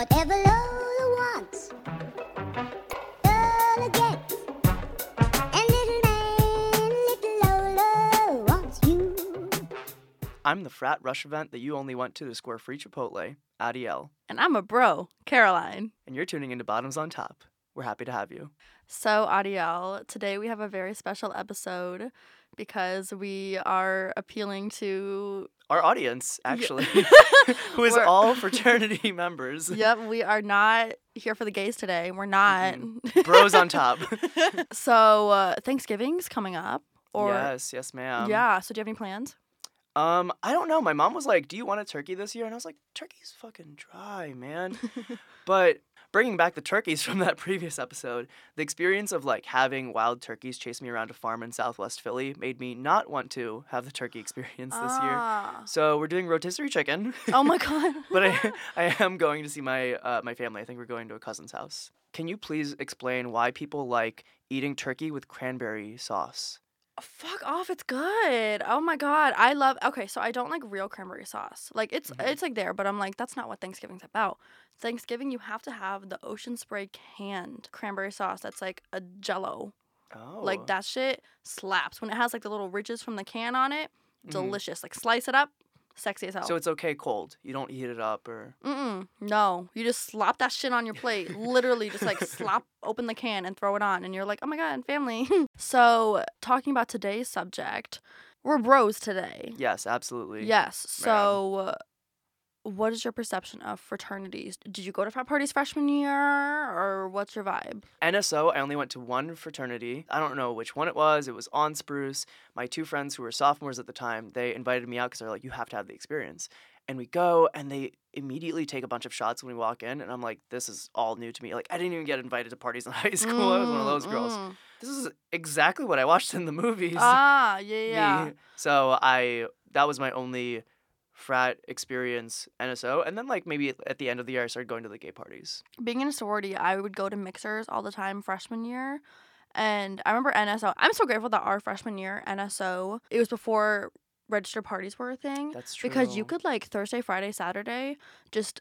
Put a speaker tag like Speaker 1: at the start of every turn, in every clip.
Speaker 1: Whatever Lola wants, Lola gets. And little man, little Lola wants you.
Speaker 2: I'm the frat rush event that you only went to to score free Chipotle, Adiel,
Speaker 3: And I'm a bro, Caroline.
Speaker 2: and you're tuning into Bottoms on Top. We're happy to have you.
Speaker 3: So, Adiel, today we have a very special episode because we are appealing to.
Speaker 2: Our audience, actually, who is all fraternity members.
Speaker 3: Yep, we are not here for the gays today. We're not.
Speaker 2: Bros on top.
Speaker 3: so, uh, Thanksgiving's coming up. Or
Speaker 2: yes, yes, ma'am.
Speaker 3: yeah. So, do you have any plans?
Speaker 2: Um, I don't know. My mom was like, "Do you want a turkey this year?" And I was like, "Turkey's fucking dry, man." but bringing back the turkeys from that previous episode, the experience of like having wild turkeys chase me around a farm in Southwest Philly made me not want to have the turkey experience this year.
Speaker 3: Ah.
Speaker 2: So we're doing rotisserie chicken.
Speaker 3: Oh my god.
Speaker 2: but I, I am going to see my uh, my family. I think we're going to a cousin's house. Can you please explain why people like eating turkey with cranberry sauce?
Speaker 3: Fuck off, it's good. Oh my god. I love Okay, so I don't like real cranberry sauce. Like it's
Speaker 2: Mhm.
Speaker 3: it's like there, but I'm like that's not what Thanksgiving's about. Thanksgiving you have to have the Ocean Spray canned cranberry sauce that's like a jello.
Speaker 2: Oh,
Speaker 3: Like that shit slaps. When it has like the little ridges from the can on it,
Speaker 2: Mhm.
Speaker 3: delicious. Like slice it up, sexy as hell.
Speaker 2: So it's okay cold. You don't heat it up or.
Speaker 3: Mm-mm. No, you just slop that shit on your plate. Literally, just like slop open the can and throw it on, and you're like, oh my god, family. so, talking about today's subject, we're bros today.
Speaker 2: Yes, absolutely.
Speaker 3: Yes. So, uh, what is your perception of fraternities? Did you go to frat parties freshman year, or what's your vibe?
Speaker 2: NSO, I only went to one fraternity. I don't know which one it was. It was on Spruce. My two friends who were sophomores at the time, they invited me out because they're like, you have to have the experience. And we go, and they immediately take a bunch of shots when we walk in. And I'm like, this is all new to me. Like, I didn't even get invited to parties in high school. I was one of those girls.
Speaker 3: Mm, mm.
Speaker 2: This is exactly what I watched in the movies.
Speaker 3: Ah, yeah, yeah.
Speaker 2: Me. So I, that was my only frat experience NSO. And then, like, maybe at the end of the year, I started going to the gay parties.
Speaker 3: being in a sorority, I would go to mixers all the time freshman year. And I remember NSO. I'm so grateful that our freshman year, NSO, it was before registered parties were a thing.
Speaker 2: That's true.
Speaker 3: Because you could, like, Thursday, Friday, Saturday, just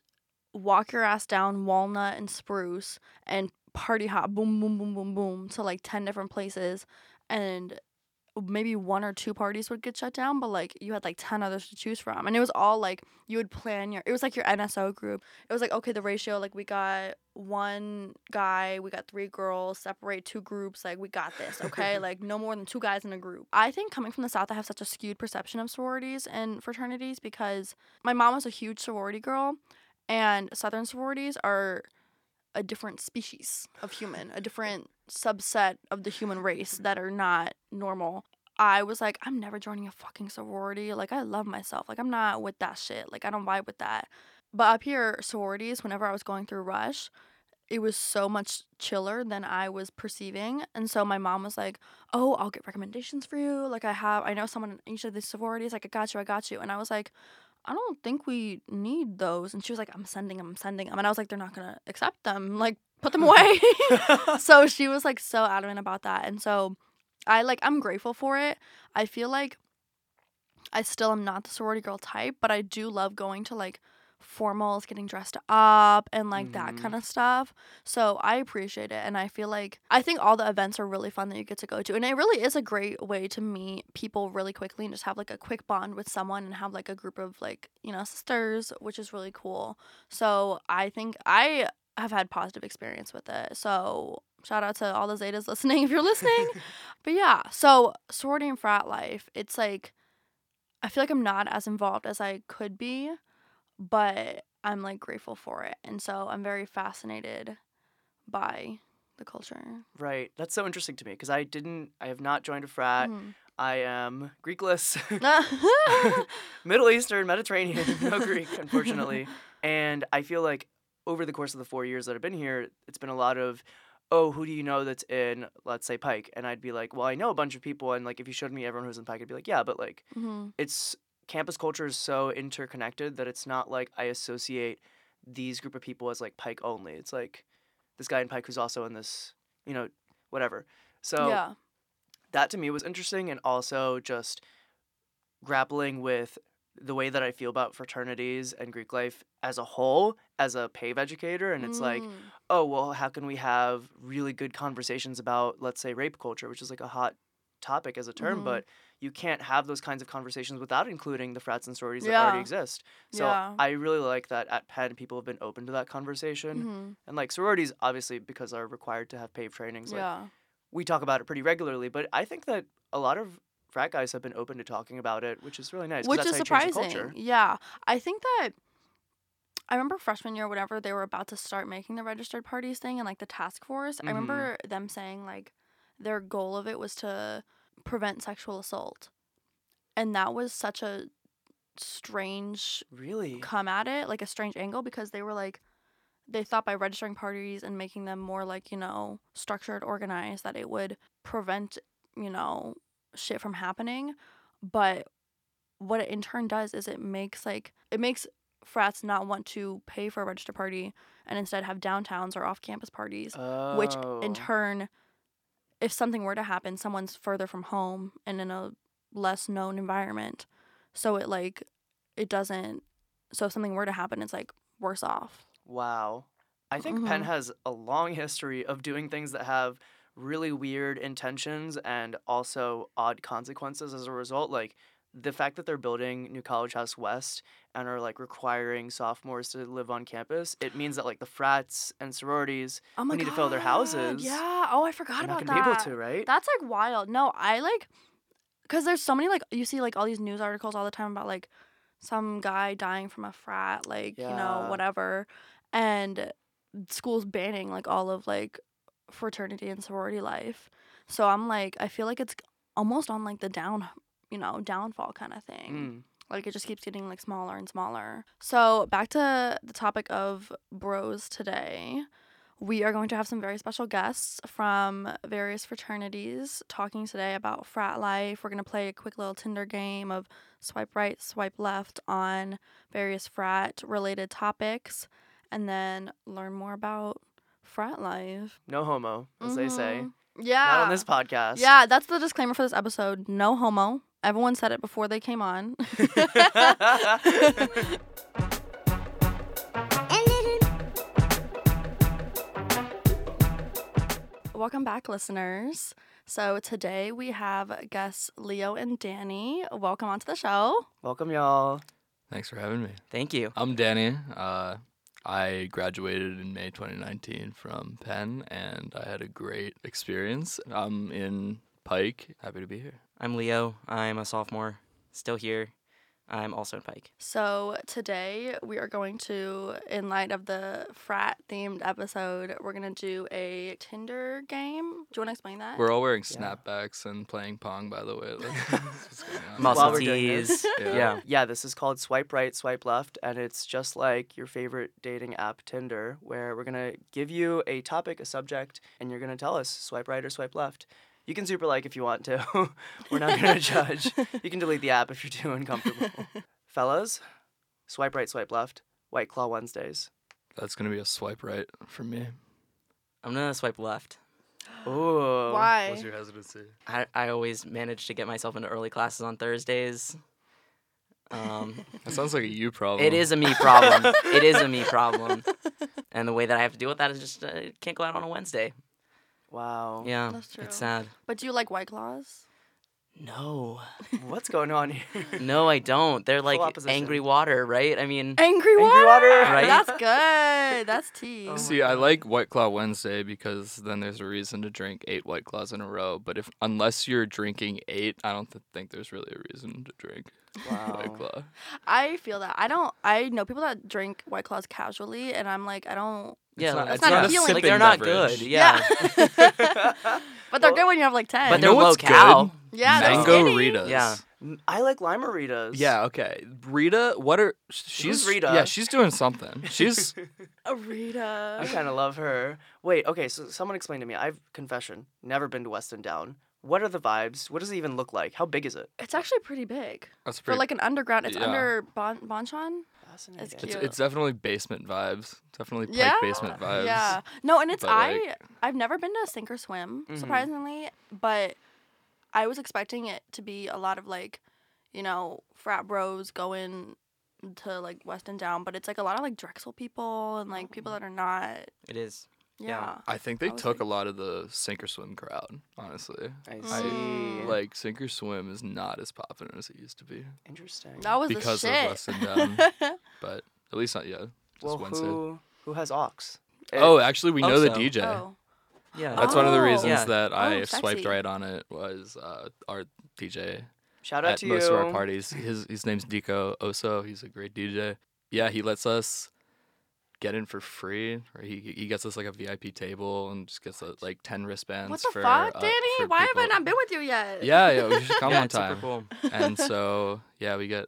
Speaker 3: walk your ass down Walnut and Spruce and party hop, boom, boom, boom, boom, boom, to like 10 different places. And maybe one or two parties would get shut down, but like you had like 10 others to choose from. And it was all like you would plan your, it was like your NSO group. It was like, okay, the ratio, like we got one guy, we got three girls, separate two groups, like we got this, okay? like no more than two guys in a group. I think coming from the South, I have such a skewed perception of sororities and fraternities because my mom was a huge sorority girl, and Southern sororities are a different species of human, a different subset of the human race that are not normal. I was like, I'm never joining a fucking sorority. Like, I love myself. Like, I'm not with that shit. Like, I don't vibe with that. But up here, sororities, whenever I was going through Rush, it was so much chiller than I was perceiving. And so my mom was like, Oh, I'll get recommendations for you. Like, I have, I know someone in each of these sororities. Like, I got you, I got you. And I was like, I don't think we need those. And she was like, I'm sending them, I'm sending them. And I was like, they're not going to accept them. Like, put them away. so she was like so adamant about that. And so I like, I'm grateful for it. I feel like I still am not the sorority girl type, but I do love going to like formals, getting dressed up, and like that
Speaker 2: Mhm.
Speaker 3: kind of stuff. So I appreciate it. And I feel like I think all the events are really fun that you get to go to. And it really is a great way to meet people really quickly and just have like a quick bond with someone and have like a group of like, you know, sisters, which is really cool. So I think I have had positive experience with it. So shout out to all the Zetas listening if you're listening. but yeah, so sorority and frat life, it's like I feel like I'm not as involved as I could be, but I'm like grateful for it. And so I'm very fascinated by the culture.
Speaker 2: Right. That's so interesting to me because I didn't, I have not joined a frat.
Speaker 3: Mhm.
Speaker 2: I am Greekless, Middle Eastern, Mediterranean, no Greek, unfortunately. And I feel like over the course of the four years that I've been here, it's been a lot of, oh, who do you know that's in, let's say, Pike? And I'd be like, well, I know a bunch of people. And like, if you showed me everyone who's in Pike, I'd be like, yeah, but like,
Speaker 3: Mhm.
Speaker 2: it's campus culture is so interconnected that it's not like I associate these group of people as like Pike only. It's like this guy in Pike who's also in this, you know, whatever. So
Speaker 3: yeah.
Speaker 2: that to me was interesting and also just grappling with the way that I feel about fraternities and Greek life as a whole as a PAVE educator. And it's like,
Speaker 3: Mm.
Speaker 2: oh, well, how can we have really good conversations about, let's say, rape culture, which is like a hot topic as a term,
Speaker 3: Mhm.
Speaker 2: but you can't have those kinds of conversations without including the frats and sororities that already exist. So
Speaker 3: Yeah.
Speaker 2: I really like that at Penn, people have been open to that conversation.
Speaker 3: Mhm.
Speaker 2: And like sororities, obviously, because are required to have PAVE trainings, like
Speaker 3: Yeah.
Speaker 2: we talk about it pretty regularly. But I think that a lot of frat guys have been open to talking about it, which is really nice.
Speaker 3: which
Speaker 2: that's
Speaker 3: is surprising. Yeah, I think that I remember freshman year, whenever they were about to start making the registered parties thing and like the task force. I
Speaker 2: Mhm.
Speaker 3: remember them saying like their goal of it was to prevent sexual assault, and that was such a strange
Speaker 2: Really?
Speaker 3: come at it, like a strange angle, because they were like they thought by registering parties and making them more like you know structured, organized, that it would prevent you know shit from happening, but what it in turn does is it makes like it makes frats not want to pay for a register party and instead have downtowns or off campus parties which
Speaker 2: Oh.
Speaker 3: in turn if something were to happen someone's further from home and in a less known environment so it like it doesn't so if something were to happen it's like worse off
Speaker 2: Wow. I think Penn
Speaker 3: Mhm.
Speaker 2: has a long history of doing things that have really weird intentions and also odd consequences as a result. Like the fact that they're building New College House West and are like requiring sophomores to live on campus, it means that like the frats and sororities
Speaker 3: oh
Speaker 2: need to fill their houses.
Speaker 3: yeah oh i forgot
Speaker 2: are not
Speaker 3: about
Speaker 2: gonna be able to, right?
Speaker 3: That's like wild. No, I like because there's so many like you see like all these news articles all the time about like some guy dying from a frat, like you know whatever, and schools banning like all of like fraternity and sorority life. So I'm like, I feel like it's almost on like the down, you know, downfall kind of thing.
Speaker 2: Mm.
Speaker 3: Like it just keeps getting like smaller and smaller. So back to the topic of bros today. We are going to have some very special guests from various fraternities talking today about frat life. We're going to play a quick little Tinder game of swipe right, swipe left on various frat related topics and then learn more about frat life.
Speaker 2: No homo, as they say.
Speaker 3: Yeah.
Speaker 2: Not on this podcast.
Speaker 3: Yeah, that's the disclaimer for this episode. No homo. Everyone said it before they came on. Welcome back, listeners. So today we have guests Leo and Danny. Welcome onto the show.
Speaker 2: Welcome, y'all.
Speaker 4: Thanks for having me.
Speaker 5: Thank you.
Speaker 4: I'm Danny. Uh, I graduated in May 2019 from Penn, and I had a great experience. I'm in Pike. Happy to be here.
Speaker 5: I'm Leo. I'm a sophomore, still here. I'm also in Pike.
Speaker 3: So today we are going to, in light of the frat themed episode, we're gonna do a Tinder game. Do you want to explain that?
Speaker 4: We're all wearing
Speaker 2: Yeah.
Speaker 4: snapbacks and playing Pong, by the way. Like, that's what's going on.
Speaker 2: While
Speaker 5: Muscle
Speaker 2: we're doing
Speaker 5: tees.
Speaker 2: this.
Speaker 4: Yeah.
Speaker 5: yeah.
Speaker 2: Yeah, this is called Swipe Right, Swipe Left, and it's just like your favorite dating app, Tinder, where we're gonna give you a topic, a subject, and you're gonna tell us swipe right or swipe left. You can super like if you want to. we're not gonna judge. You can delete the app if you're too uncomfortable. Fellas, swipe right, swipe left. White Claw Wednesdays.
Speaker 4: That's going to be a swipe right for me.
Speaker 5: I'm gonna swipe left.
Speaker 2: Ooh.
Speaker 3: Why?
Speaker 4: What's your hesitancy?
Speaker 5: I, I always manage to get myself into early classes on Thursdays. Um,
Speaker 4: That sounds like a you problem.
Speaker 5: it is a me problem. it is a me problem. And the way that I have to deal with that is just uh, can't go out on a Wednesday.
Speaker 2: Wow.
Speaker 5: Yeah,
Speaker 3: That's true.
Speaker 5: it's sad.
Speaker 3: But do you like White Claws?
Speaker 5: No,
Speaker 2: What's going on here?
Speaker 5: no, I don't. They're like
Speaker 2: opposition.
Speaker 5: angry water, right? I mean,
Speaker 3: Angry water.
Speaker 2: water.
Speaker 5: Right?
Speaker 3: That's good. That's tea.
Speaker 2: Oh my
Speaker 4: See, I like White Claw Wednesday because then there's a reason to drink eight White Claws in a row. But if unless you're drinking eight, I don't th- think there's really a reason to drink White Claw.
Speaker 3: I feel that. I don't. I know people that drink White Claws casually, and I'm like, I don't.
Speaker 5: Yeah,
Speaker 4: not-
Speaker 5: like-
Speaker 3: it's not appealing.
Speaker 5: like they're not
Speaker 4: beverage.
Speaker 5: good. Yeah,
Speaker 3: but they're
Speaker 2: Well,
Speaker 3: good when you have like ten.
Speaker 5: but they're
Speaker 4: know
Speaker 5: low cal.
Speaker 4: good?
Speaker 3: yeah, they're
Speaker 4: Mango
Speaker 3: skinny.
Speaker 4: Ritas.
Speaker 5: Yeah.
Speaker 2: I like Limeritas.
Speaker 4: Yeah, okay. Rita, what are she's
Speaker 2: Rita?
Speaker 4: Yeah, she's doing something. She's
Speaker 3: A Rita.
Speaker 2: I kind of love her. Wait, okay, so someone explain to me. I've confession, never been to Weston Down. What are the vibes? What does it even look like? How big is it?
Speaker 3: It's actually pretty big
Speaker 4: that's pretty, for
Speaker 3: like an underground. It's
Speaker 4: yeah.
Speaker 3: under bon Bonchon.
Speaker 2: Fascinating.
Speaker 4: it's,
Speaker 3: cute.
Speaker 4: it's definitely basement vibes. Definitely Pike
Speaker 3: Yeah.
Speaker 4: basement vibes.
Speaker 3: Yeah. No, and it's
Speaker 4: But,
Speaker 3: I.
Speaker 4: like-
Speaker 3: I've never been to sink or swim,
Speaker 2: Mhm.
Speaker 3: surprisingly, but I was expecting it to be a lot of like, you know, frat bros going to like West Weston Down, but it's like a lot of like Drexel people and like people that are not.
Speaker 5: It is.
Speaker 3: Yeah.
Speaker 5: Yeah.
Speaker 4: I think they
Speaker 3: I
Speaker 4: took
Speaker 3: like-
Speaker 4: a lot of the sink or swim crowd. Honestly,
Speaker 2: I
Speaker 3: I-
Speaker 2: see.
Speaker 4: like sink or swim is not as popular as it used to be
Speaker 2: Interesting.
Speaker 3: That was
Speaker 4: because
Speaker 3: the
Speaker 4: of
Speaker 3: shit.
Speaker 4: Weston Down. but at least not yet. Just
Speaker 2: well,
Speaker 4: Wednesday.
Speaker 2: who who has Ox?
Speaker 4: Oh, actually, we know the
Speaker 5: Also-
Speaker 4: DJ.
Speaker 3: oh.
Speaker 5: Yeah.
Speaker 4: That's one of the
Speaker 3: Oh.
Speaker 4: reasons
Speaker 5: Yeah.
Speaker 4: that I
Speaker 3: Oh,
Speaker 4: swiped right on it was uh, our DJ
Speaker 2: shout out
Speaker 4: at
Speaker 2: to
Speaker 4: most
Speaker 2: you.
Speaker 4: of our parties. His his name's Dico Oso. He's a great DJ. Yeah, he lets us get in for free, or he he gets us like a VIP table and just gets uh, like ten wristbands.
Speaker 3: What the
Speaker 4: for,
Speaker 3: fuck,
Speaker 4: uh,
Speaker 3: Danny?
Speaker 4: for
Speaker 3: Why have I not been with you yet?
Speaker 4: Yeah, yeah, we should come
Speaker 5: yeah,
Speaker 4: one
Speaker 5: it's super
Speaker 4: time.
Speaker 5: cool.
Speaker 4: and so yeah, we get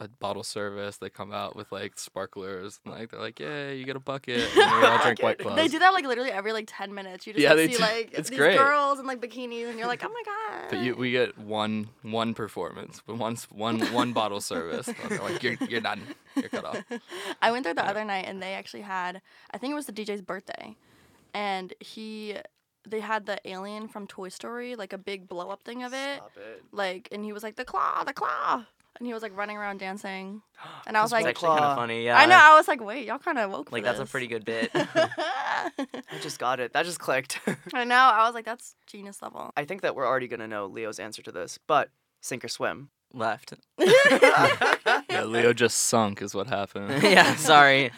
Speaker 4: a bottle service. They come out with like sparklers. And, like they're like, yeah, you get a bucket. And we all drink White Claws.
Speaker 3: They do that like literally every like ten minutes. You just
Speaker 4: Yeah,
Speaker 3: like, see
Speaker 4: do.
Speaker 3: like
Speaker 4: It's
Speaker 3: these
Speaker 4: great.
Speaker 3: girls in like bikinis, and you're like, oh my god.
Speaker 4: But you, we get one one performance, but one one one bottle service. And they're like, you're you're done. You're cut off.
Speaker 3: I went there the
Speaker 4: Yeah.
Speaker 3: other night and they actually had I think it was the DJ's birthday. And he they had the alien from Toy Story, like a big blow up thing of it.
Speaker 2: Stop it.
Speaker 3: Like and he was like the claw, the claw. And he was like running around dancing. And I was like
Speaker 5: It's actually kind of funny. Yeah.
Speaker 3: I know, I was like, wait, y'all kinda woke for
Speaker 5: Like that's a pretty good bit.
Speaker 2: I just got it. That just clicked.
Speaker 3: I know, I was like, that's genius level.
Speaker 2: I think that we're already gonna know Leo's answer to this, but sink or swim.
Speaker 5: Left.
Speaker 4: Yeah, Leo just sunk is what happened.
Speaker 5: yeah. Sorry.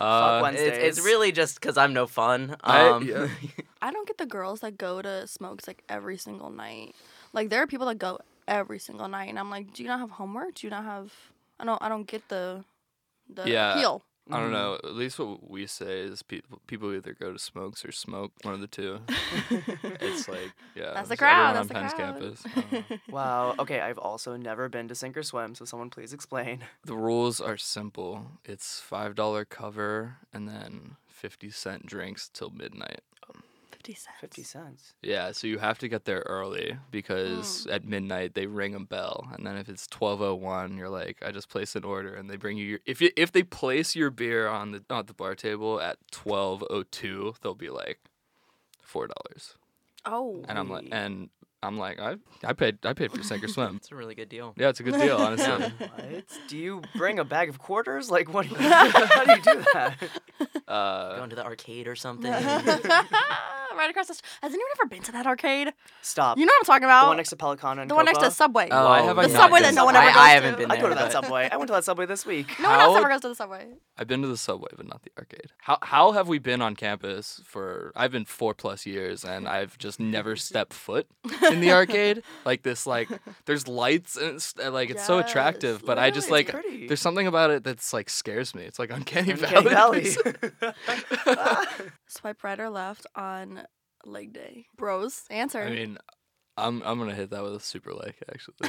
Speaker 4: Uh,
Speaker 2: Wednesdays.
Speaker 5: It's, it's really just because I'm no fun.
Speaker 4: I-
Speaker 5: Um,
Speaker 4: yeah.
Speaker 3: I don't get the girls that go to smokes like every single night. Like there are people that go every single night, and I'm like, do you not have homework? Do you not have? I don't. I don't get the the
Speaker 4: Yeah.
Speaker 3: appeal.
Speaker 4: I don't know. Mm-hmm. At least what we say is people people either go to smokes or smoke, one of the two. it's like yeah,
Speaker 3: That's the crowd.
Speaker 4: everyone
Speaker 3: That's the
Speaker 4: on Penn's
Speaker 3: crowd.
Speaker 4: campus. I. Uh-huh.
Speaker 2: Wow. Okay, I've also never been to sink or swim, so someone please explain.
Speaker 4: the rules are simple. It's five dollar cover and then fifty cent drinks till midnight.
Speaker 3: Fifty cents.
Speaker 2: Fifty cents.
Speaker 4: Yeah, so you have to get there early because at midnight they ring a bell, and then if it's twelve oh one, you're like, I just placed an order, and they bring you your. If you if they place your beer on the on the bar table at twelve oh two, they'll be like, four dollars,
Speaker 3: Oh.
Speaker 4: and I'm like, and I'm like, I I paid I paid for sink or swim.
Speaker 5: It's a really good deal.
Speaker 4: Yeah, it's a good deal, honestly.
Speaker 2: What? Do you bring a bag of quarters? Like, what? Do you, how do you do that?
Speaker 4: Uh,
Speaker 5: Going to the arcade or something.
Speaker 3: Right across the. st- Has anyone ever been to that arcade?
Speaker 2: Stop.
Speaker 3: You know what I'm talking about?
Speaker 2: the one next to Pelicana and
Speaker 3: The one next to
Speaker 2: Copa?
Speaker 3: Subway.
Speaker 5: Oh,
Speaker 4: Why have I
Speaker 3: The
Speaker 4: not
Speaker 3: subway
Speaker 4: been
Speaker 3: that no one
Speaker 4: there?
Speaker 3: ever
Speaker 5: I,
Speaker 3: goes
Speaker 5: I haven't
Speaker 3: to.
Speaker 5: been
Speaker 2: I
Speaker 5: there.
Speaker 2: go to that
Speaker 5: but-
Speaker 2: subway. I went to that subway this week.
Speaker 3: no one else
Speaker 4: How-
Speaker 3: ever goes to the subway.
Speaker 4: I've been to the subway, but not the arcade. How how have we been on campus for? I've been four plus years, and I've just never stepped foot in the arcade. Like this, like there's lights and it's, uh, like it's so
Speaker 3: Yes,
Speaker 4: attractive, but I just
Speaker 2: literally,
Speaker 4: like
Speaker 2: it's pretty.
Speaker 4: there's something about it that's like scares me. It's like uncanny,
Speaker 2: Uncanny
Speaker 4: valley.
Speaker 2: Valley.
Speaker 3: Swipe right or left on leg day. Bros, answer.
Speaker 4: I mean, I'm I'm gonna hit that with a super like actually.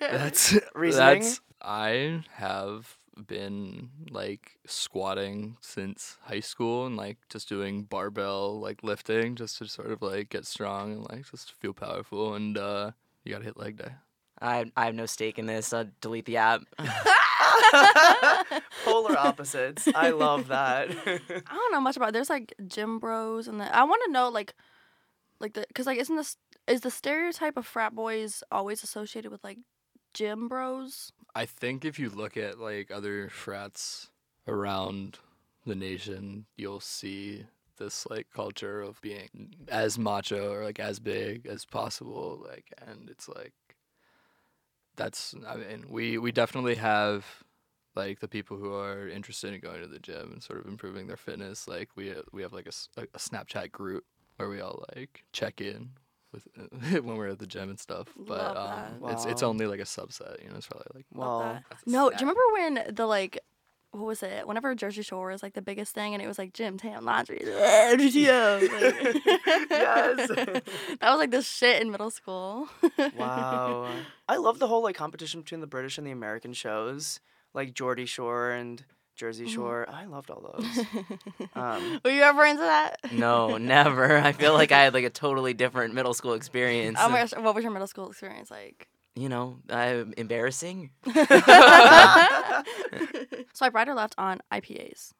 Speaker 4: That's
Speaker 2: Reasoning?
Speaker 4: That's I have been like squatting since high school and like just doing barbell like lifting just to sort of like get strong and like just feel powerful and uh you gotta hit leg day.
Speaker 5: I, I have no stake in this. Uh, delete the app.
Speaker 2: Polar opposites. I love that.
Speaker 3: I don't know much about. There's like gym bros and the, I want to know like, like the because like isn't this is the stereotype of frat boys always associated with like gym bros?
Speaker 4: I think if you look at like other frats around the nation, you'll see this like culture of being as macho or like as big as possible. Like, and it's like that's. I mean, we we definitely have like the people who are interested in going to the gym and sort of improving their fitness. Like we we have like a Snapchat group where we all like check in with when we're at the gym and stuff. But
Speaker 3: Love
Speaker 4: um,
Speaker 2: that.
Speaker 4: it's it's only like a subset. You know, it's probably like
Speaker 2: well,
Speaker 3: that.
Speaker 4: that's a
Speaker 3: No, do you remember when the like what was it? Whenever Jersey Shore was like the biggest thing, and it was like gym, tan, laundry, GTL. like-
Speaker 2: Yes.
Speaker 3: that was like the shit in middle school.
Speaker 2: wow. I love the whole like competition between the British and the American shows, like Geordie Shore and Jersey
Speaker 3: Mhm.
Speaker 2: Shore. I loved all those. Um,
Speaker 3: Were you ever into that?
Speaker 5: No, never. I feel like I had like a totally different middle school experience.
Speaker 3: Oh my gosh, what was your middle school experience like?
Speaker 5: You know, uh, embarrassing.
Speaker 3: Swipe right or left on IPAs.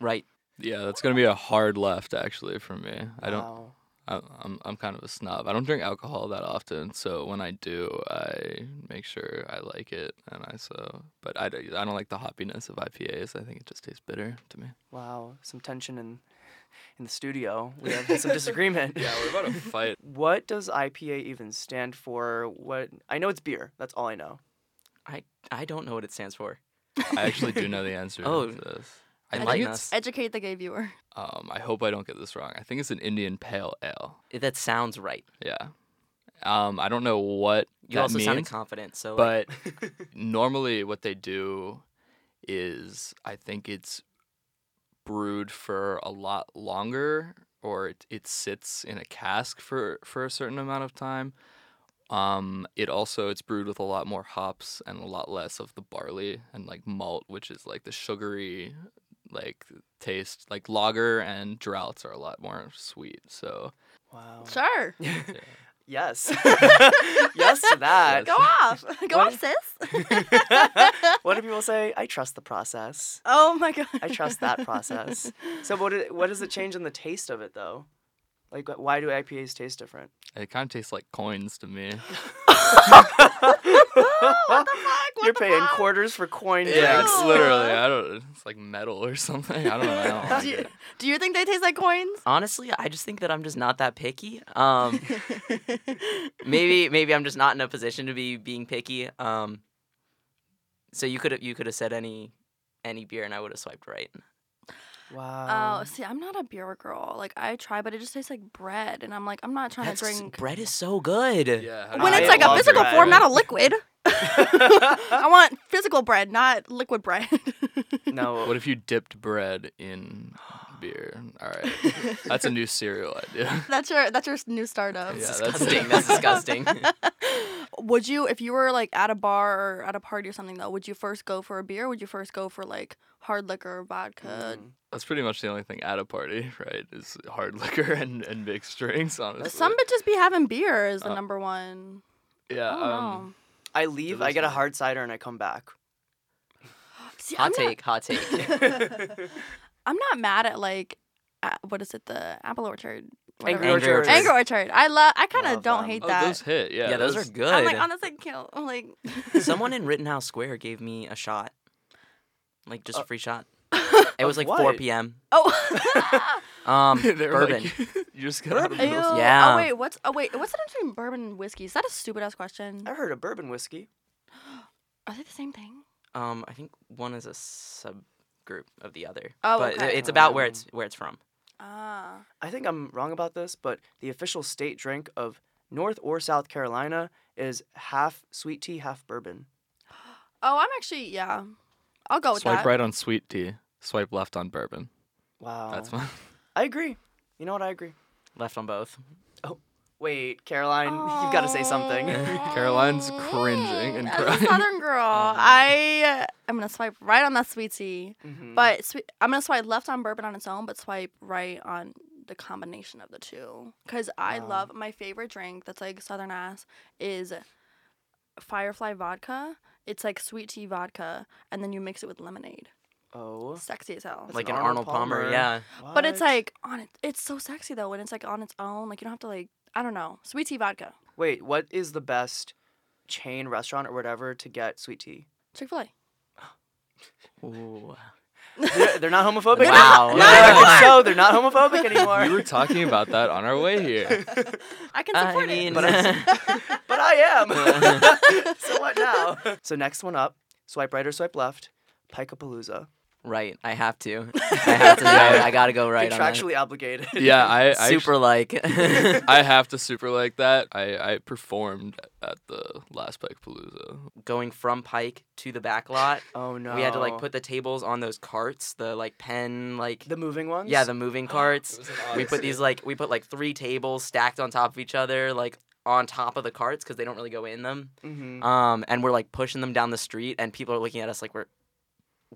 Speaker 5: Right.
Speaker 4: Yeah, that's gonna be a hard left actually for me. I don't.
Speaker 2: wow.
Speaker 4: I, I'm I'm kind of a snob. I don't drink alcohol that often, so when I do, I make sure I like it, and I so. But I, don't- I don't like the hoppiness of IPAs. I think it just tastes bitter to me.
Speaker 2: Wow, some tension in in the studio. We have some disagreement.
Speaker 4: Yeah, we're about to fight.
Speaker 2: What does IPA even stand for? What I know it's beer. That's all I know.
Speaker 5: I I don't know what it stands for.
Speaker 4: I actually do know the answer
Speaker 5: Oh.
Speaker 4: to this. I
Speaker 5: Enlighten
Speaker 4: think
Speaker 5: us.
Speaker 4: it's.
Speaker 3: Educate the gay viewer.
Speaker 4: Um, I hope I don't get this wrong. I think it's an Indian Pale Ale.
Speaker 5: That sounds right.
Speaker 4: Yeah. Um, I don't know what
Speaker 5: You
Speaker 4: that
Speaker 5: also
Speaker 4: means.
Speaker 5: sounded confident, so like,
Speaker 4: But normally, what they do is, I think it's brewed for a lot longer, or it, it sits in a cask for for a certain amount of time. Um, it also it's brewed with a lot more hops and a lot less of the barley and like malt, which is like the sugary like taste. Like lager and droughts are a lot more sweet. So
Speaker 2: Wow.
Speaker 3: Sure.
Speaker 2: Yes. yes to that.
Speaker 3: Go off. Go
Speaker 2: What-
Speaker 3: off, sis.
Speaker 2: what do people say? I trust the process.
Speaker 3: Oh my god.
Speaker 2: I trust that process. So what? It, what does it change in the taste of it though? Like, why do IPAs taste different?
Speaker 4: it kind of tastes like coins to me.
Speaker 3: what the fuck? What
Speaker 2: You're
Speaker 3: the
Speaker 2: paying
Speaker 3: fuck?
Speaker 2: quarters for coin
Speaker 4: Yeah,
Speaker 2: drinks.
Speaker 4: it's literally. I don't. It's like metal or something. I don't know. I don't like
Speaker 3: Do you, do you think they taste like coins?
Speaker 5: honestly, I just think that I'm just not that picky. Um, maybe maybe I'm just not in a position to be being picky. Um, so you could have you could have said any any beer and I would have swiped right.
Speaker 2: Oh, wow.
Speaker 3: Oh, see, I'm not a beer girl. Like I try, but it just tastes like bread, and I'm like, I'm not trying
Speaker 5: That's,
Speaker 3: to drink.
Speaker 5: bread is so good.
Speaker 4: Yeah.
Speaker 3: when
Speaker 4: you
Speaker 3: it's like a physical
Speaker 2: bread.
Speaker 3: form, not a liquid. I want physical bread, not liquid bread.
Speaker 2: no.
Speaker 4: What if you dipped bread in beer? All right, that's a new cereal idea.
Speaker 3: that's your that's your new startup.
Speaker 4: Yeah, that's
Speaker 5: disgusting. That's disgusting.
Speaker 3: Would you, if you were like at a bar or at a party or something though, would you first go for a beer? Or would you first go for like hard liquor, or vodka?
Speaker 2: Mm.
Speaker 4: That's pretty much the only thing at a party, right? Is hard liquor and, and mixed drinks. Honestly,
Speaker 3: Some bitches be having beer as the
Speaker 4: Uh,
Speaker 3: number one.
Speaker 4: yeah.
Speaker 3: I don't
Speaker 4: Um,
Speaker 3: know.
Speaker 2: I leave. I
Speaker 4: is
Speaker 2: get a hard cider and I come back.
Speaker 3: See, I'm
Speaker 5: hot
Speaker 3: not-
Speaker 5: take. Hot take.
Speaker 3: I'm not mad at like, uh, what is it? The apple orchard. Whatever.
Speaker 2: Angry
Speaker 5: Angry
Speaker 2: Orchard.
Speaker 5: Orchard.
Speaker 3: Angry Orchard. I love. I kind of don't
Speaker 2: them.
Speaker 3: hate
Speaker 4: oh,
Speaker 3: that.
Speaker 4: those hit. Yeah,
Speaker 5: Yeah, those are good.
Speaker 3: I'm like honestly, kill. I'm like.
Speaker 5: Someone in Rittenhouse Square gave me a shot, like just
Speaker 2: Uh,
Speaker 5: a free shot. It was
Speaker 2: of
Speaker 5: like 4 p.m.
Speaker 3: oh.
Speaker 5: Um,
Speaker 4: they were
Speaker 5: bourbon.
Speaker 4: Like, you just got out of the
Speaker 3: Ew.
Speaker 4: middle.
Speaker 3: Oh
Speaker 5: Yeah.
Speaker 3: wait, what's oh wait, what's the difference between bourbon and whiskey? Is that a stupid ass question?
Speaker 2: I heard of bourbon whiskey.
Speaker 3: Are they the same thing?
Speaker 5: um, I think one is a subgroup of the other.
Speaker 3: Oh,
Speaker 5: but
Speaker 3: okay.
Speaker 5: it's about where
Speaker 2: Um,
Speaker 5: it's where it's from.
Speaker 3: Ah.
Speaker 2: I think I'm wrong about this, but the official state drink of North or South Carolina is half sweet tea, half bourbon.
Speaker 3: Oh, I'm actually yeah. I'll go with that.
Speaker 4: Swipe
Speaker 3: that.
Speaker 4: right on sweet tea. Swipe left on bourbon.
Speaker 2: Wow.
Speaker 4: That's fun.
Speaker 2: I agree. You know what? I agree.
Speaker 5: Left on both.
Speaker 2: Wait, Caroline, you've got to say something.
Speaker 4: Caroline's cringing and crying.
Speaker 3: As a. Southern girl, I am gonna swipe right on that sweet tea,
Speaker 2: Mhm.
Speaker 3: but sweet, I'm gonna swipe left on bourbon on its own, but swipe right on the combination of the two. Cause I
Speaker 2: Wow.
Speaker 3: love my favorite drink that's like Southern ass is Firefly vodka. It's like sweet tea vodka, and then you mix it with lemonade.
Speaker 2: oh.
Speaker 3: Sexy as hell.
Speaker 2: That's
Speaker 5: like
Speaker 2: an
Speaker 5: an
Speaker 2: Arnold
Speaker 5: Arnold Palmer.
Speaker 2: Palmer.
Speaker 5: Yeah.
Speaker 3: But it's like on it. It's so sexy though when it's like on its own. Like you don't have to like I don't know sweet tea vodka.
Speaker 2: Wait, what is the best chain restaurant or whatever to get sweet tea?
Speaker 3: Chick Fil A.
Speaker 5: Ooh.
Speaker 2: They're, they're not homophobic.
Speaker 5: Wow.
Speaker 2: Yeah, so they're not homophobic anymore.
Speaker 4: we were talking about that on our way here.
Speaker 3: I can
Speaker 5: I
Speaker 3: support
Speaker 5: mean,
Speaker 3: it.
Speaker 2: But I- but I am. so what now? So next one up, swipe right or swipe left, Pikapalooza.
Speaker 5: Right. I have to. I have to. Go, I gotta go right on that.
Speaker 2: Contractually obligated.
Speaker 4: Yeah, I I,
Speaker 5: Super like.
Speaker 4: I have to super like that. I, I performed at the last Pike Palooza.
Speaker 5: Going from Pike to the back lot.
Speaker 2: Oh no.
Speaker 5: We had to like put the tables on those carts, the like pen like
Speaker 2: the moving ones.
Speaker 5: yeah, the moving carts. we put these like we put like three tables stacked on top of each other, like on top of the carts because they don't really go in them.
Speaker 2: hmm
Speaker 5: Um, and we're like pushing them down the street, and people are looking at us like we're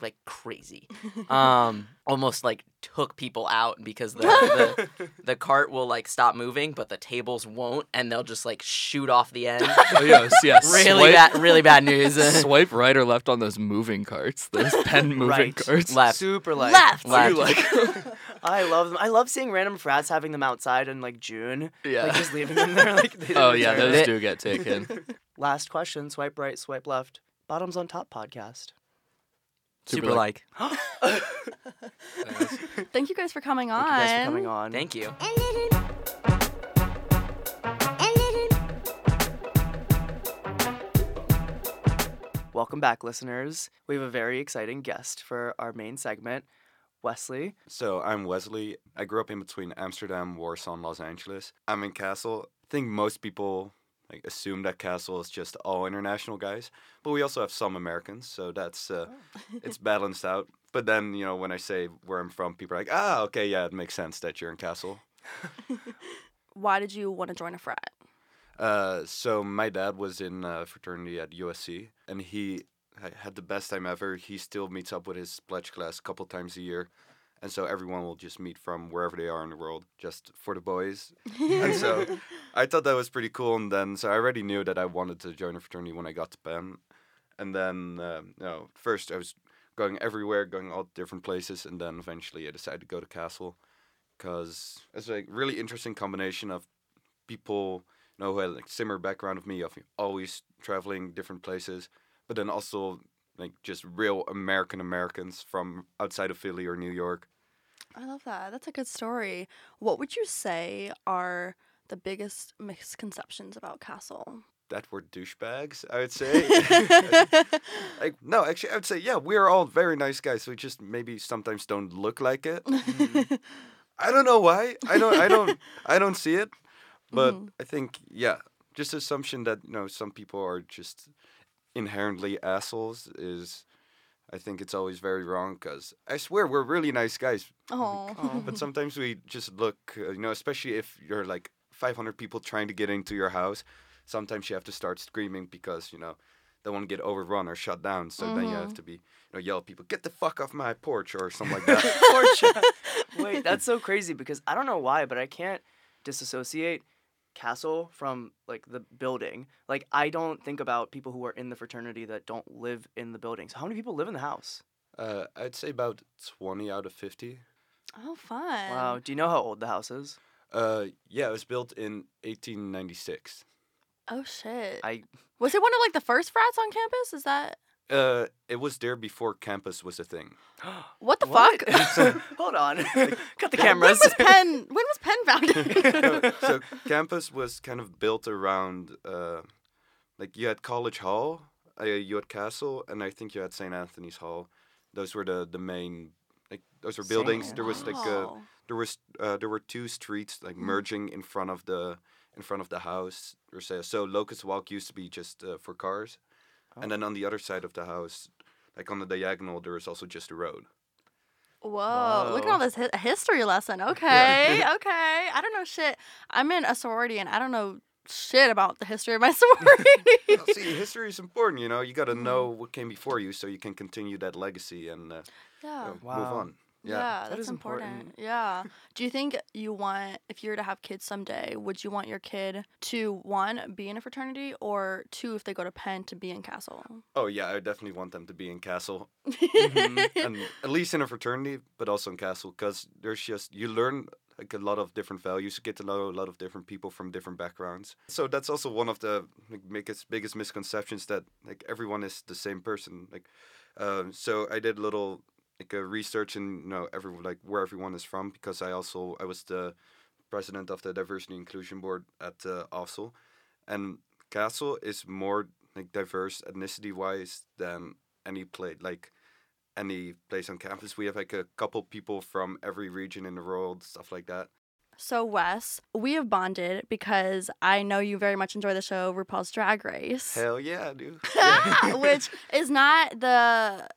Speaker 5: like crazy. Um, almost like took people out because the, the the cart will like stop moving, but the tables won't, and they'll just like shoot off the end.
Speaker 4: Oh, yes, yes.
Speaker 5: really
Speaker 4: swipe,
Speaker 5: bad, really bad news.
Speaker 4: swipe right or left on those moving carts. Those pen moving
Speaker 2: Right.
Speaker 4: carts.
Speaker 5: Left.
Speaker 2: Super light.
Speaker 3: Left.
Speaker 5: Left.
Speaker 4: You like-
Speaker 2: I love them. I love seeing random frats having them outside in like June.
Speaker 4: yeah.
Speaker 2: Like just leaving them there. Like they
Speaker 4: oh yeah, those
Speaker 5: They-
Speaker 4: do get taken.
Speaker 2: Last question. Swipe right. Swipe left. Bottoms on top podcast.
Speaker 5: Super,
Speaker 4: Super
Speaker 5: like.
Speaker 3: Thank you guys for coming on.
Speaker 2: Thank you guys for coming on.
Speaker 5: Thank you.
Speaker 1: A little, a little,
Speaker 2: Welcome back, listeners. We have a very exciting guest for our main segment, Wesley.
Speaker 6: So I'm Wesley. I grew up in between Amsterdam, Warsaw, and Los Angeles. I'm in Castle. I think most people like assume that Castle is just all international guys, but we also have some Americans, so that's uh, it's balanced out. But then you know when I say where I'm from, people are like, ah, okay, yeah, it makes sense that you're in Castle.
Speaker 3: Why did you want to join a frat?
Speaker 6: Uh, so my dad was in uh, fraternity at USC, and he had the best time ever. He still meets up with his pledge class a couple times a year, and so everyone will just meet from wherever they are in the world, just for the boys. and so I thought that was pretty cool. And then so I already knew that I wanted to join a fraternity when I got to Penn, and then um, you know, first I was going everywhere, going all different places, and then eventually I decided to go to Castle, because it's a really interesting combination of people you know, who had like similar background of me of always traveling different places, but then also like just real American Americans from outside of Philly or New York.
Speaker 3: I love that. That's a good story. What would you say are the biggest misconceptions about Castle?
Speaker 6: That were douchebags, I would say. like no, actually, I would say yeah, we're all very nice guys. We just maybe sometimes don't look like it. I don't know why. I don't. I don't. I don't see it. But
Speaker 3: Mhm.
Speaker 6: I think yeah, just assumption that you know some people are just inherently assholes is. I think it's always very wrong because I swear we're really nice guys,
Speaker 3: Oh.
Speaker 6: but sometimes we just look, uh, you know, especially if you're like 500 people trying to get into your house. Sometimes you have to start screaming because you know they won't get overrun or shut down. So then you have to be, you know, yell at people, "Get the fuck off my porch" or something like that.
Speaker 2: Portia. Wait, that's so crazy because I don't know why, but I can't disassociate Castle from like the building. Like I don't think about people who are in the fraternity that don't live in the building. So how many people live in the house?
Speaker 6: uh, I'd say about 20 out of 50.
Speaker 3: oh, fun.
Speaker 2: Wow. Do you know how old the house is?
Speaker 6: Uh, yeah, it was built in 1896.
Speaker 3: Oh shit.
Speaker 2: I
Speaker 3: Was it one of like the first frats on campus? Is that
Speaker 6: Uh, it was there before campus was a thing.
Speaker 3: what the
Speaker 2: What?
Speaker 3: fuck?
Speaker 2: Hold on. Cut the cameras.
Speaker 3: when was Penn? When was Penn founded?
Speaker 6: so campus was kind of built around, uh, like you had College Hall, uh, you had Castle, and I think you had St. Anthony's Hall. Those were the the main, like those were buildings. There was like uh,
Speaker 3: Wow.
Speaker 6: there was uh, there were two streets like merging in front of the in front of the house. Or say so Locust Walk used to be just uh, for cars, and then on the other side of the house, like on the diagonal, there is also just a road.
Speaker 3: Whoa, look at all this hi- history lesson. Okay, okay. I don't know shit. I'm in a sorority and I don't know shit about the history of my sorority.
Speaker 6: Well, see, history is important. You know, you got to
Speaker 3: Mm-hmm.
Speaker 6: know what came before you, so you can continue that legacy and uh,
Speaker 3: yeah.
Speaker 6: you know, move on.
Speaker 3: Yeah,
Speaker 6: Yeah.
Speaker 2: That
Speaker 3: that's
Speaker 2: is
Speaker 3: important.
Speaker 2: important.
Speaker 3: Yeah. Do you think you want, if you were to have kids someday, would you want your kid to one be in a fraternity or two, if they go to Penn, to be in Castle?
Speaker 6: Oh yeah, I definitely want them to be in Castle,
Speaker 2: Mm-hmm.
Speaker 6: and at least in a fraternity, but also in Castle, because there's just you learn like a lot of different values. You get to know a lot of different people from different backgrounds. So that's also one of the like, biggest biggest misconceptions that like everyone is the same person. Like, um, so I did a little like a research in you know every like where everyone is from because I also I was the president of the diversity inclusion board at uh, and Castle is more like diverse ethnicity wise than any place like any place on campus. We have like a couple people from every region in the world, stuff like that.
Speaker 3: So, Wes, we have bonded because I know you very much enjoy the show RuPaul's Drag Race.
Speaker 6: Hell yeah, dude.
Speaker 3: which is not the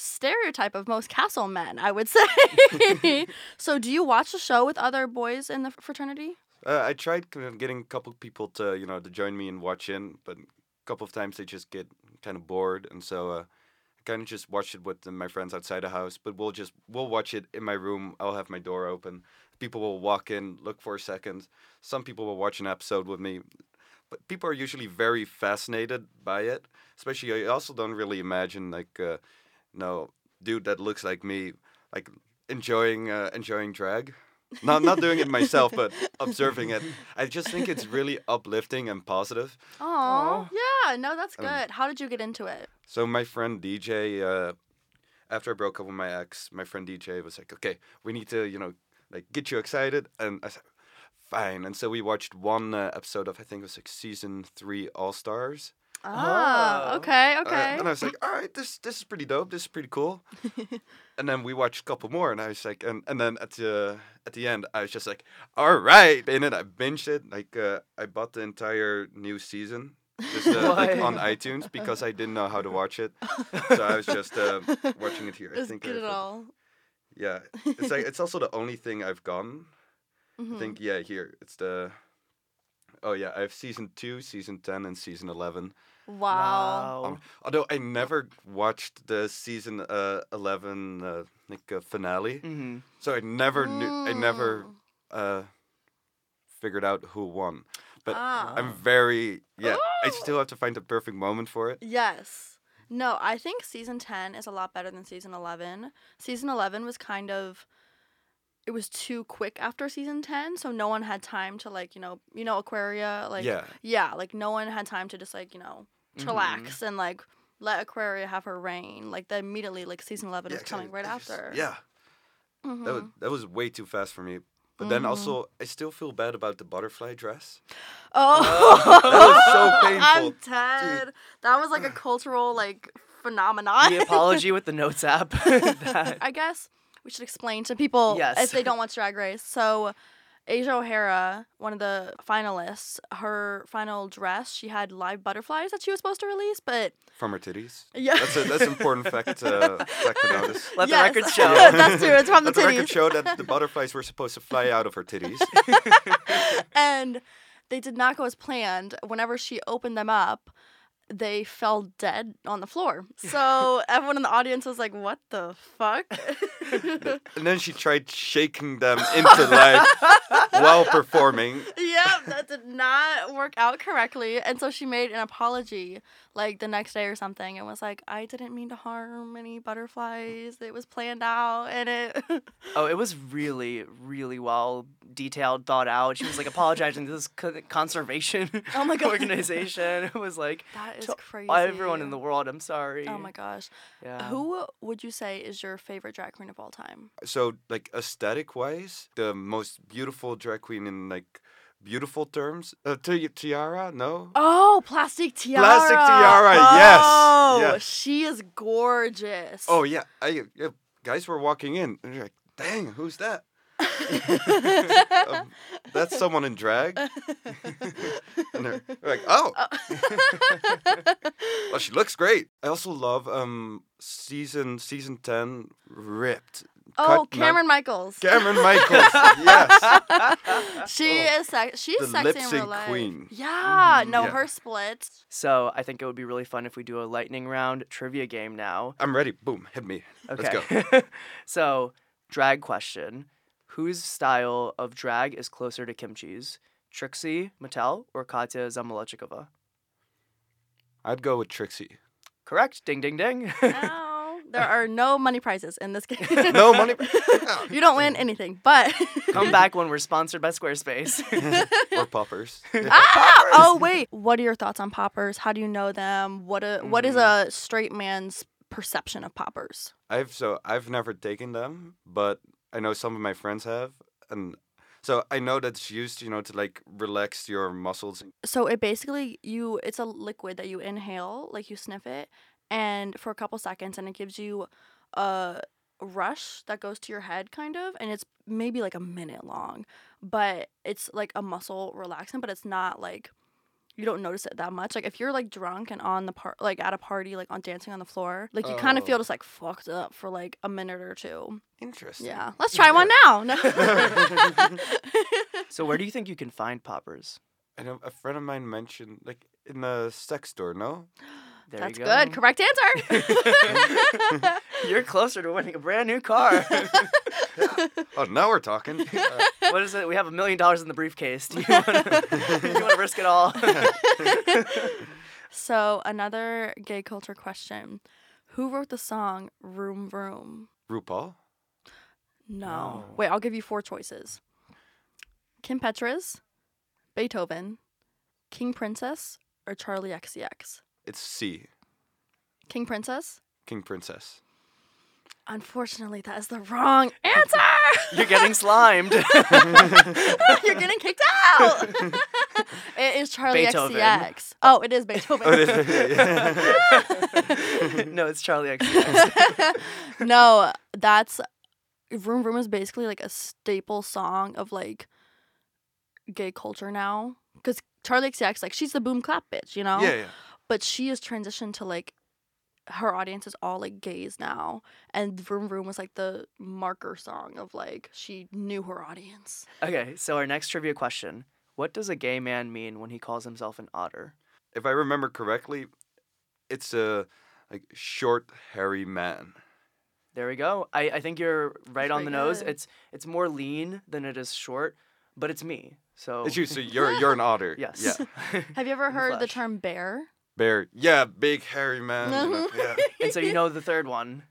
Speaker 3: stereotype of most castle men, I would say. so, do you watch the show with other boys in the fraternity?
Speaker 6: Uh, I tried getting a couple people to you know to join me and watch in, but a couple of times they just get kind of bored, and so uh, kind of just watch it with my friends outside the house, but we'll just we'll watch it in my room. I'll have my door open. People will walk in, look for a second. Some people will watch an episode with me, but people are usually very fascinated by it. Especially, I also don't really imagine like, uh, no dude that looks like me, like enjoying uh, enjoying drag. Not not doing it myself, but observing it. I just think it's really uplifting and positive.
Speaker 3: Oh, yeah. No, that's
Speaker 6: Um,
Speaker 3: good. How did you get into it?
Speaker 6: So my friend DJ, uh, after I broke up with my ex, my friend DJ was like, "Okay, we need to, you know, like get you excited." And I said, "Fine." And so we watched one uh, episode of I think it was like season three All Stars.
Speaker 3: Ah,
Speaker 2: Oh.
Speaker 3: okay,
Speaker 6: Uh,
Speaker 3: okay.
Speaker 6: and I was like, "All right, this this is pretty dope. This is pretty cool." and then we watched a couple more, and I was like, and, and then at the at the end, I was just like, "All right." In it, I binged it. Like uh, I bought the entire new season. Just uh, like on iTunes because I didn't know how to watch it, so I was just uh, watching it here. I think
Speaker 3: get
Speaker 6: I
Speaker 3: it
Speaker 6: have
Speaker 3: all.
Speaker 6: Yeah, it's like it's also the only thing I've gotten.
Speaker 3: Mhm.
Speaker 6: I think yeah, here it's the. Oh yeah, I have season two, season ten, and season eleven.
Speaker 3: Wow.
Speaker 6: Um, although I never watched the season uh, eleven uh, like uh, finale,
Speaker 2: hmm
Speaker 6: so I never knew. I never
Speaker 3: Mm.
Speaker 6: uh, figured out who won. But
Speaker 3: Ah.
Speaker 6: I'm very yeah. I
Speaker 3: Oh.
Speaker 6: still have to find the perfect moment for it.
Speaker 3: Yes. No, I think season 10 is a lot better than season 11. Season 11 was kind of it was too quick after season 10, so no one had time to like, you know, you know Aquaria like
Speaker 6: yeah,
Speaker 3: yeah, like no one had time to just like, you know,
Speaker 2: Mhm.
Speaker 3: and like let Aquaria have her reign. Like the immediately like season 11
Speaker 6: yeah,
Speaker 3: was coming right
Speaker 6: just-
Speaker 3: after.
Speaker 6: yeah,
Speaker 3: Mhm.
Speaker 6: that was that was way too fast for me. But then
Speaker 3: Mhm.
Speaker 6: also, I still feel bad about the butterfly dress.
Speaker 3: Oh,
Speaker 6: That was so painful.
Speaker 3: I'm dead. That was like a cultural like phenomenon.
Speaker 2: The apology with the notes app. that,
Speaker 3: I guess we should explain to people
Speaker 2: Yes.
Speaker 3: if they don't watch Drag Race. So, Asia O'Hara, one of the finalists, her final dress, she had live butterflies that she was supposed to release, but
Speaker 6: From her titties.
Speaker 3: yeah,
Speaker 6: That's a that's an important fact uh, fact to notice.
Speaker 2: Let
Speaker 3: Yes.
Speaker 2: the record show.
Speaker 3: That's true. It's from the
Speaker 6: Let the record
Speaker 3: titties.
Speaker 6: show that the butterflies were supposed to fly out of her titties.
Speaker 3: and they did not go as planned. Whenever she opened them up, they fell dead on the floor. So everyone in the audience was like, "What the fuck?"
Speaker 6: and then she tried shaking them into life while performing.
Speaker 3: yep, that did not work out correctly. And so she made an apology like the next day or something and was like, I didn't mean to harm any butterflies. It was planned out and it
Speaker 2: Oh, it was really, really well detailed, thought out. She was like apologizing to this co- conservation
Speaker 3: Oh my God.
Speaker 2: organization. It was like
Speaker 3: That is
Speaker 2: to
Speaker 3: crazy.
Speaker 2: everyone in the world. I'm sorry.
Speaker 3: Oh my gosh.
Speaker 2: Yeah.
Speaker 3: Who would you say is your favorite drag queen of all time?
Speaker 6: So, like aesthetic wise, the most beautiful drag queen in like beautiful terms, uh, Ti- Tiara, no.
Speaker 3: Oh, Plastique Tiara.
Speaker 6: Plastique Tiara, yes,
Speaker 3: Oh,
Speaker 6: yes.
Speaker 3: she is gorgeous.
Speaker 6: Oh yeah, I yeah, guys were walking in and they're like, "Dang, who's that?" Um, that's someone in drag. and they're, they're like, "Oh, well, she looks great." I also love um season season ten ripped.
Speaker 3: oh,
Speaker 6: cut ma-
Speaker 3: Kameron Michaels.
Speaker 6: Kameron Michaels, yes,
Speaker 3: She
Speaker 6: Oh,
Speaker 3: is sex- she's
Speaker 6: the
Speaker 3: sexy
Speaker 6: lip
Speaker 3: in real
Speaker 6: sync
Speaker 3: life.
Speaker 6: queen.
Speaker 3: Yeah, no,
Speaker 6: Yeah.
Speaker 3: her splits.
Speaker 2: So I think it would be really fun if we do a lightning round trivia game now.
Speaker 6: I'm ready. Boom, hit me.
Speaker 2: Okay.
Speaker 6: Let's go.
Speaker 2: so, drag question: Whose style of drag is closer to Kim Chi's? Trixie Mattel or Katya Zamolodchikova?
Speaker 6: I'd go with Trixie.
Speaker 2: Correct. Ding, ding, ding.
Speaker 3: Ow. there are no money prizes in this game.
Speaker 6: No money.
Speaker 3: you don't win anything, but
Speaker 2: Come back when we're sponsored by Squarespace.
Speaker 6: or poppers.
Speaker 3: ah! oh wait, what are your thoughts on poppers? How do you know them? What a, what is
Speaker 6: Mm.
Speaker 3: a straight man's perception of poppers?
Speaker 6: I've so I've never taken them, but I know some of my friends have, and so I know that's used, you know, to like relax your muscles.
Speaker 3: So it basically you it's a liquid that you inhale, like you sniff it, and for a couple seconds, and it gives you a rush that goes to your head, kind of, and it's maybe like a minute long, but it's like a muscle relaxant, but it's not like you don't notice it that much. Like if you're like drunk and on the part, like at a party, like on dancing on the floor, like you kind of feel
Speaker 6: Oh.
Speaker 3: just like fucked up for like a minute or two.
Speaker 6: Interesting.
Speaker 3: Yeah, let's try one now. No.
Speaker 2: so, where do you think you can find poppers?
Speaker 6: I know a friend of mine mentioned like in the sex store. No.
Speaker 2: There
Speaker 3: That's
Speaker 2: you go.
Speaker 3: good. Correct answer.
Speaker 2: You're closer to winning a brand new car.
Speaker 6: Oh, now we're talking. Uh,
Speaker 2: what is it? We have a million dollars in the briefcase. Do you want to risk it all?
Speaker 3: so, another gay culture question. Who wrote the song Vroom Vroom?
Speaker 6: RuPaul?
Speaker 3: No.
Speaker 2: No.
Speaker 3: Wait, I'll give you four choices. Kim Petras, Beethoven, King Princess, or Charli XCX.
Speaker 6: It's C.
Speaker 3: King Princess?
Speaker 6: King Princess.
Speaker 3: Unfortunately, that is the wrong answer.
Speaker 2: You're getting slimed.
Speaker 3: You're getting kicked out. it is Charlie
Speaker 2: Beethoven.
Speaker 3: XCX. Oh, it is Beethoven.
Speaker 6: Oh, it is-
Speaker 2: no, it's Charli XCX.
Speaker 3: no, that's Vroom Vroom is basically like a staple song of like gay culture now. Because Charli XCX, like, she's the boom clap bitch, you know?
Speaker 6: yeah, yeah.
Speaker 3: But she has transitioned to like her audience is all like gays now. And Vroom Vroom was like the marker song of like she knew her audience.
Speaker 2: Okay, so our next trivia question: What does a gay man mean when he calls himself an otter?
Speaker 6: If I remember correctly, it's a like short, hairy man.
Speaker 2: There we go. I, I think you're right
Speaker 3: That's
Speaker 2: on the
Speaker 3: pretty
Speaker 2: nose.
Speaker 3: good.
Speaker 2: It's it's more lean than it is short, but it's me. So
Speaker 6: It's you, so you're you're an otter.
Speaker 2: yes.
Speaker 6: Yeah.
Speaker 3: Have you ever
Speaker 2: In the
Speaker 3: heard the term bear?
Speaker 6: Bear. Yeah, big hairy man. you know, yeah.
Speaker 2: and so you know the third one.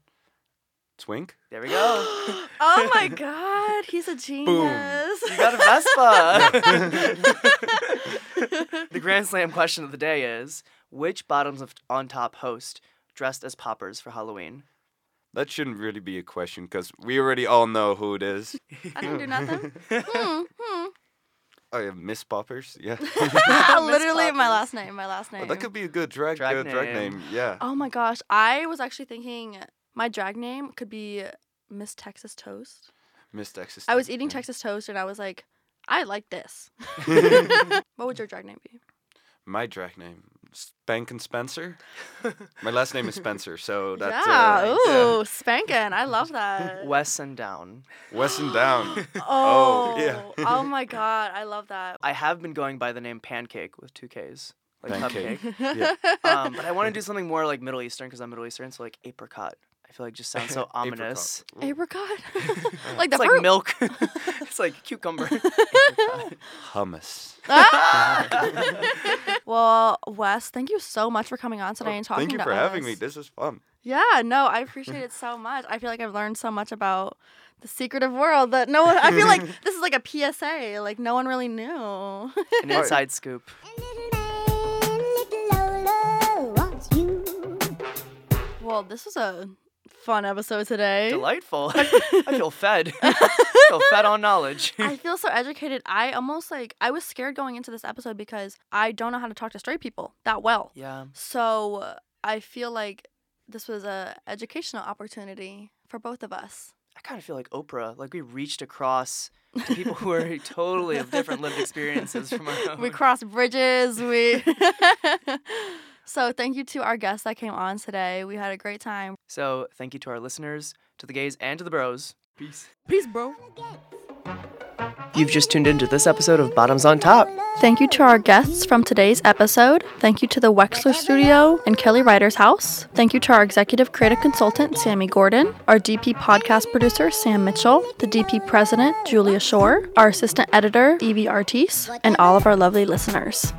Speaker 6: Twink.
Speaker 2: There we go.
Speaker 3: oh my god, he's a genius.
Speaker 2: You got a Vespa. the Grand Slam question of the day is: Which bottoms of on top host dressed as poppers for Halloween?
Speaker 6: That shouldn't really be a question because we already all know who it is.
Speaker 3: I didn't do nothing. Hmm,
Speaker 6: Oh yeah, Miss Poppers. Yeah.
Speaker 3: Literally my last name. My last name.
Speaker 6: Oh, that could be a good drag
Speaker 2: Drag
Speaker 6: uh, drag
Speaker 2: name.
Speaker 6: name. Yeah.
Speaker 3: Oh my gosh, I was actually thinking my drag name could be Miss Texas Toast.
Speaker 6: Miss Texas.
Speaker 3: I was
Speaker 6: Toast,
Speaker 3: eating. Texas Toast and I was like, I like this. what would your drag name be?
Speaker 6: My drag name, Spank and Spencer. My last name is Spencer, so that's
Speaker 3: yeah,
Speaker 6: uh,
Speaker 3: ooh, spanking. I love that.
Speaker 2: Wes and Down.
Speaker 6: Wesson Down.
Speaker 3: Oh,
Speaker 6: yeah.
Speaker 3: oh my god, I love that.
Speaker 2: I have been going by the name Pancake with two Ks, like
Speaker 6: Pancake.
Speaker 2: cupcake.
Speaker 6: Yeah.
Speaker 2: um, but I want to do something more like Middle Eastern because I'm Middle Eastern, so like apricot. I feel like just sounds so ominous.
Speaker 3: Apricot, like the
Speaker 2: It's like
Speaker 3: fruit.
Speaker 2: milk. it's like cucumber. Apricot.
Speaker 6: Hummus.
Speaker 3: well, Wes, thank you so much for coming on today
Speaker 6: Oh,
Speaker 3: and talking
Speaker 6: Thank you
Speaker 3: to
Speaker 6: for having me. This is fun.
Speaker 3: Yeah, no, I appreciate it so much. I feel like I've learned so much about the secretive world that no one. I feel like this is like a PSA. Like no one really knew.
Speaker 2: An inside scoop.
Speaker 1: Little man, little Lola wants you.
Speaker 3: well, this was a fun episode today.
Speaker 2: Delightful. I feel fed. I feel fed on knowledge.
Speaker 3: I feel so educated. I almost like I was scared going into this episode because I don't know how to talk to straight people that well.
Speaker 2: yeah.
Speaker 3: So I feel like this was a educational opportunity for both of us.
Speaker 2: I kind of feel like Oprah. Like we reached across to people who are totally of different lived experiences from our own.
Speaker 3: We crossed bridges. We. So thank you to our guests that came on today. We had a great time.
Speaker 2: so thank you to our listeners, to the gays, and to the bros. Peace.
Speaker 3: Peace, bro.
Speaker 2: You've just tuned into this episode of Bottoms on Top.
Speaker 3: Thank you to our guests from today's episode. Thank you to the Wexler Studio and Kelly Ryder's house. Thank you to our executive creative consultant, Sammy Gordon, our DP podcast producer, Sam Mitchell, the DP president, Julia Shore, our assistant editor, Evie Artis, and all of our lovely listeners.